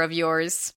of yours.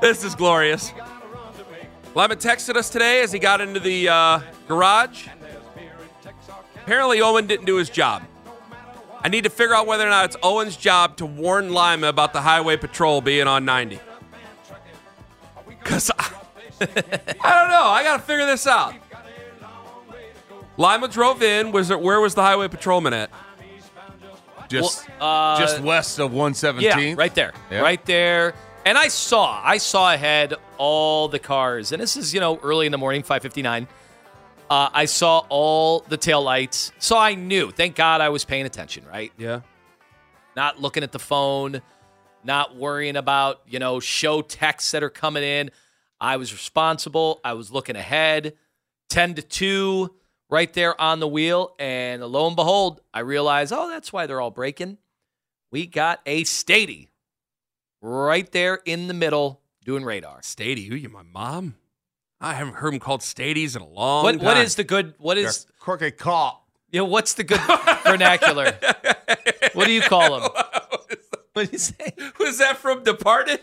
This is glorious. Lima texted us today as he got into the uh, garage. Apparently, Owen didn't do his job. I need to figure out whether or not it's Owen's job to warn Lima about the highway patrol being on 90. Because I, I don't know. I got to figure this out. Lima drove in. Was it, where was the highway patrolman at? Just Uh, just west of 117. Yeah, right there. Yeah. Right there. And I saw, I saw ahead all the cars. And this is, you know, early in the morning, 559. Uh, I saw all the taillights. So I knew. Thank God I was paying attention, right? Yeah. Not looking at the phone, not worrying about, you know, show texts that are coming in. I was responsible. I was looking ahead. 10 to 2 right there on the wheel. And lo and behold, I realized, oh, that's why they're all braking. We got a Stady right there in the middle doing radar. Stady, who you, my mom? I haven't heard him called Stadies in a long What time. what is the good what They're is crooked cop. you know, what's the good vernacular? What do you call them? What do you say? Was that from Departed?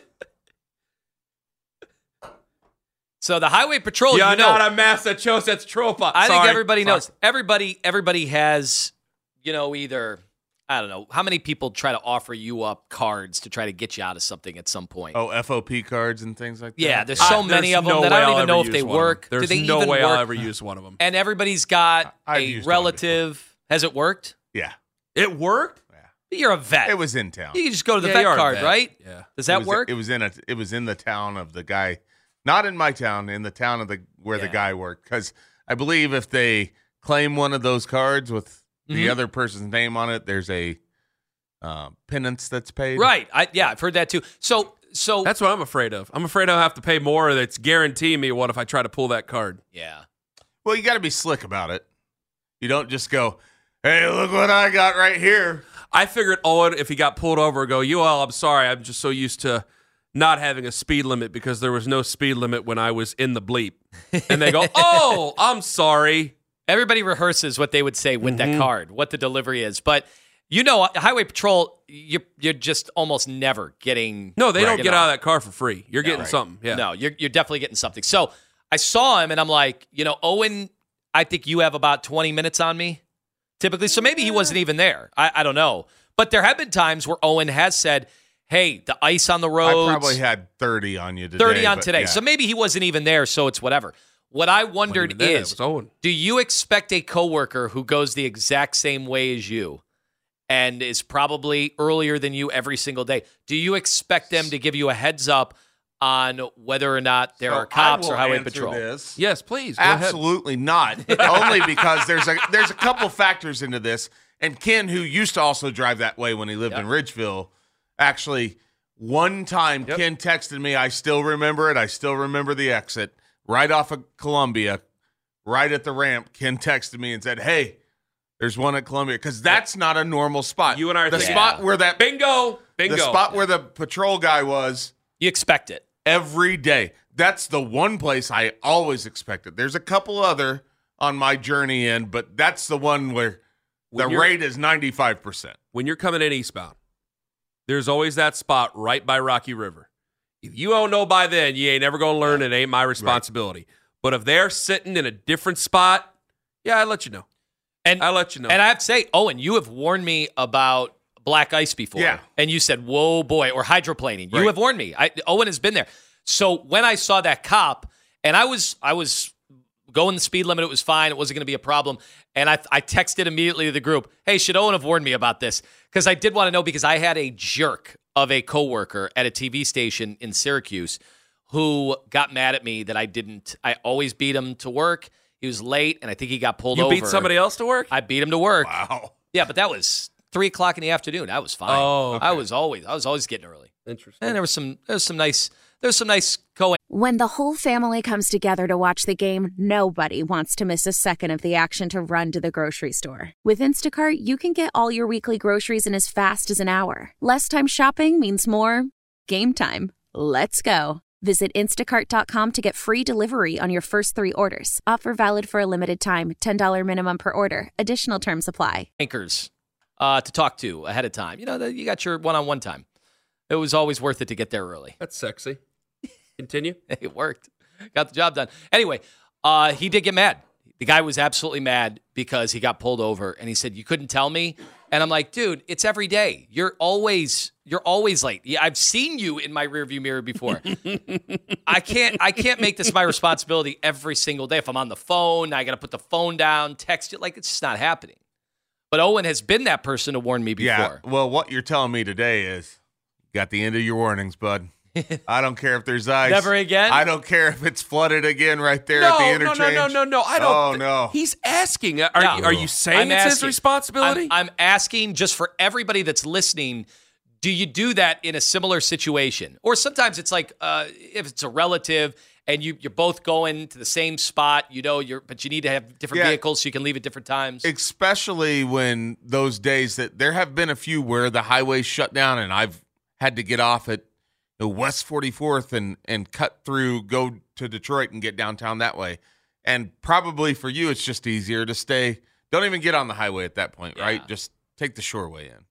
So the highway patrol, You're you know, not a Massachusetts trooper. I think Sorry. everybody Sorry. knows. Everybody, everybody has, you know, either I don't know how many people try to offer you up cards to try to get you out of something at some point. Oh, FOP cards and things like that. yeah, there's I- so many there's of them no that I don't even know if they one work. There's Do they no even way work? I'll ever use one of them. And everybody's got I've a used one before. relative. Has it worked? Yeah. It worked. Yeah. You're a vet. It was in town. You can just go to the Yeah, vet you are a card, vet. right? Yeah. Does It that was- work? It was in a. It was in the town of the guy, not in my town, in the town of the where the guy worked. Because I believe if they claim one of those cards with the Mhm. other person's name on it, there's a uh, penance that's paid. right. I, yeah, I've heard that too. So, so That's what I'm afraid of. I'm afraid I'll have to pay more. That's guaranteeing me what if I try to pull that card. yeah. Well, you got to be slick about it. You don't just go, "Hey, look what I got right here." I figured Owen, if he got pulled over, would go, "You all, I'm sorry. I'm just so used to not having a speed limit because there was no speed limit when I was in the bleep." And they go, "Oh, I'm sorry." Everybody rehearses what they would say with Mm-hmm. that card, what the delivery is. But you know, Highway Patrol, you're you're just almost never getting. No, they don't get know. out of that car for free. You're getting right. something. Yeah. No, you're you're definitely getting something. So I saw him, and I'm like, you know, Owen, I think you have about 20 minutes on me, typically. So maybe he wasn't even there. I, I don't know. But there have been times where Owen has said, "Hey, the ice on the road." I probably had thirty on you today. 30 on today. yeah. So maybe he wasn't even there, so it's whatever. What I wondered even there. It is was Owen. do you expect a coworker who goes the exact same way as you and is probably earlier than you every single day? Do you expect them to give you a heads up on whether or not there So are cops or highway patrol? This. Yes, please. Go ahead. Absolutely not. Only because there's a there's a couple factors into this. And Ken, who used to also drive that way when he lived Yep. in Ridgeville, actually one time Yep. Ken texted me. I still remember it. I still remember the exit right off of Columbia, right at the ramp. Ken texted me and said, "Hey, there's one at Columbia because that's not a normal spot. You and I are the thinking- spot where that Bingo. Bingo. the spot where the patrol guy was." You expect it. every day. That's the one place I always expected. There's a couple other on my journey in, but that's the one where When the you're- rate is 95%. when you're coming in eastbound, there's always that spot right by Rocky River. If you don't know by then, you ain't never gonna learn. It ain't my responsibility. But if they're sitting in a different spot, yeah, I let you know. And I let you know. And I have to say, Owen, you have warned me about black ice before. Yeah. And you said, whoa, boy, or hydroplaning. You have warned me. I, Owen has been there. So when I saw that cop, and I was, I was going the speed limit, it was fine. It wasn't going to be a problem. And I, I texted immediately to the group, hey, should Owen have warned me about this? Because I did want to know because I had a jerk of a coworker at a TV station in Syracuse who got mad at me that I didn't, I always beat him to work. He was late, and I think he got pulled You over. You beat somebody else to work? I beat him to work. Wow. Yeah, but that was three o'clock in the afternoon. I was fine. Oh, I was always I was always getting early. Interesting. And there was some there was some nice there was some nice co When the whole family comes together to watch the game, nobody wants to miss a second of the action to run to the grocery store. With Instacart, you can get all your weekly groceries in as fast as an hour. Less time shopping means more game time. Let's go. Visit instacart.com to get free delivery on your first three orders. Offer valid for a limited time $10 minimum per order. Additional terms apply. anchors uh, to talk to ahead of time. You know, that you got your one on one time. It was always worth it to get there early. That's sexy. Continue. it worked. Got the job done. Anyway, uh, he did get mad. The guy was absolutely mad because he got pulled over and he said, You couldn't tell me? And I'm like, dude, it's every day. You're always you're always late. Yeah, I've seen you in my rearview mirror before. I can't I can't make this my responsibility every single day. If I'm on the phone, I gotta put the phone down, text it. Like it's just not happening. But Owen has been that person to warn me before. Yeah. Well, what you're telling me today is got the end of your warnings, bud. I don't care if there's ice. Never again? I don't care if it's flooded again right there at the No, no, no, no, no, no. I don't. Oh thi- no. He's asking. Are, No. you, are you saying I'm it's his responsibility? I'm, I'm asking just for everybody that's listening. Do you do that in a similar situation, or sometimes it's like uh, if it's a relative and you you're both going to the same spot, you know, you're but you need to have different Yeah. vehicles so you can leave at different times. especially when those days that there have been a few where the highways shut down and I've had to get off at the West 44th and and cut through, go to Detroit and get downtown that way. And probably for you, it's just easier to stay. Don't even get on the highway at that point, right? Just take the shore way in.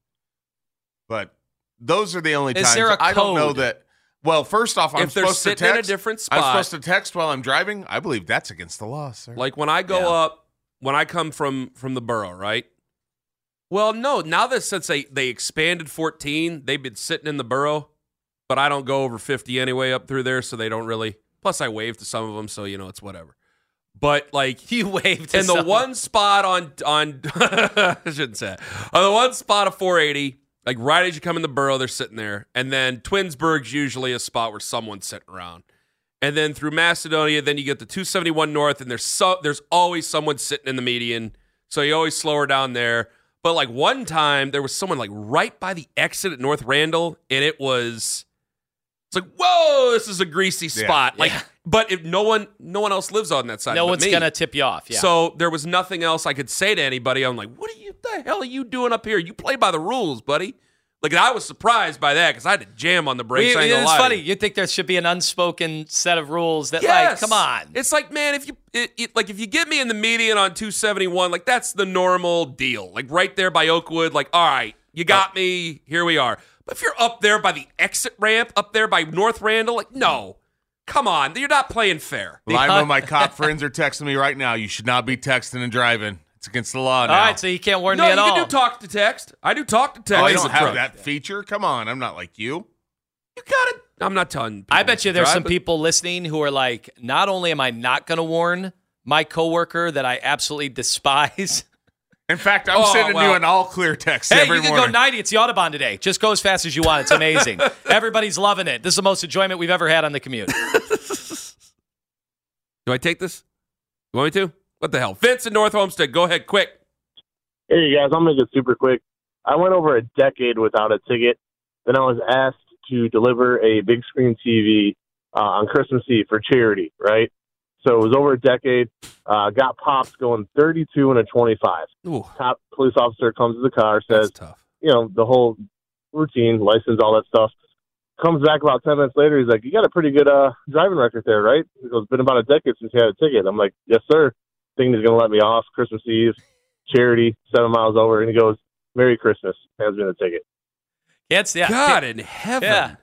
But those are the only Is times there a I don't know that. Well, first off, I'm If supposed to sitting in a text. different I'm supposed to text while I'm driving. I believe that's against the law, sir. Like when I go Yeah. up, when I come from from the borough, right? Well, no. Now that since they they expanded 14, they've been sitting in the borough, but I don't go over 50 anyway up through there, so they don't really. Plus, I wave to some of them, so you know it's whatever. But like you waved to in the one spot on on I shouldn't say it. on the one spot of 480, like right as you come in the borough, they're sitting there, and then Twinsburg's usually a spot where someone's sitting around, and then through Macedonia, then you get the 271 North, and there's so there's always someone sitting in the median, so you always slow her down there. But like one time, there was someone like right by the exit at North Randall, and it was. It's like, whoa, this is a greasy Yeah. spot. Like, Yeah. but if no one, no one else lives on that side. no but one's me. gonna tip you off. Yeah. So there was nothing else I could say to anybody. I'm like, what are you? The hell are you doing up here? You play by the rules, buddy. Like I was surprised by that because I had to jam on the brakes. We- I it's lie funny. you. You think there should be an unspoken set of rules that, Yes. like, come on. It's like, man, if you it, it, like if you get me in the median on 271, like that's the normal deal. Like right there by Oakwood, like all right, you got oh. me. Here we are. But if you're up there by the exit ramp, up there by North Randall, like no, come on, you're not playing fair. Well, I know my cop friends are texting me right now. You should not be texting and driving. It's against the law now. all right, so you can't warn No, me you at all. No, can do talk to text. I do talk to text. oh, as you a don't have that feature? Come on, I'm not like you. You got it. I'm not telling. I bet you there's drive, some but- people listening who are like, not only am I not going to warn my coworker that I absolutely despise. In fact, I'm Oh, sending well. you an all clear text Hey, every you can morning. go 90. It's the Autobahn today. Just go as fast as you want. It's amazing. Everybody's loving it. This is the most enjoyment we've ever had on the commute. Do I take this? You want me to? What the hell? Vince in North Olmsted. Go ahead, quick. Hey guys, I'm going to get super quick. I went over a decade without a ticket. Then I was asked to deliver a big screen TV uh, on Christmas Eve for charity, right? So it was over a decade. Uh, got pops going 32 and a 25. Ooh, Top police officer comes to the car, says, tough. you know, the whole routine, license, all that stuff. Comes back about 10 minutes later. He's like, you got a pretty good uh, driving record there, right? He goes, been about a decade since you had a ticket. I'm like, yes, sir. Thinking he's going to let me off Christmas Eve, charity, seven miles over. And he goes, Merry Christmas. Hands me the ticket. Can't say God in heaven. Yeah.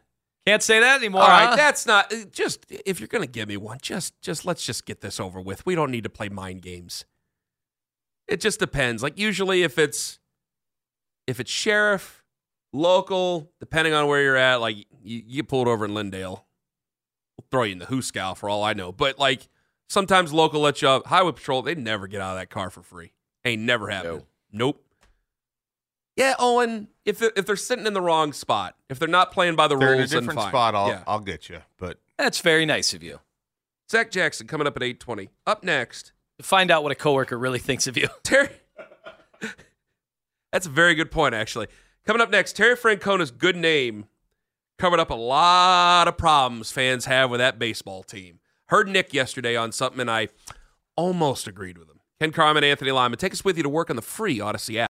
Can't say that anymore. All right, huh? that's not uh, just if you're gonna give me one, just just let's just get this over with. We don't need to play mind games. It just depends. Like usually if it's if it's sheriff, Local, depending on where you're at, like you, you get pulled over in Linndale, we'll throw you in the Hooskow for all I know. But like sometimes local lets you up. Highway patrol, they never get out of that car for free. Ain't never happened. Nope. Yeah, Owen. If they're, if they're sitting in the wrong spot, if they're not playing by the They're in a rules, then different fine. spot. I'll yeah. I'll get you. But That's very nice of you. Zach Jackson coming up at eight twenty. Up next, Find out what a coworker really thinks of you. Terry. That's a very good point, actually. Coming up next, Terry Francona's good name covered up a lot of problems fans have with that baseball team. Heard Nick yesterday on something, and I almost agreed with him. Ken Carman, Anthony Lima, take us with you to work on the free Audacy app.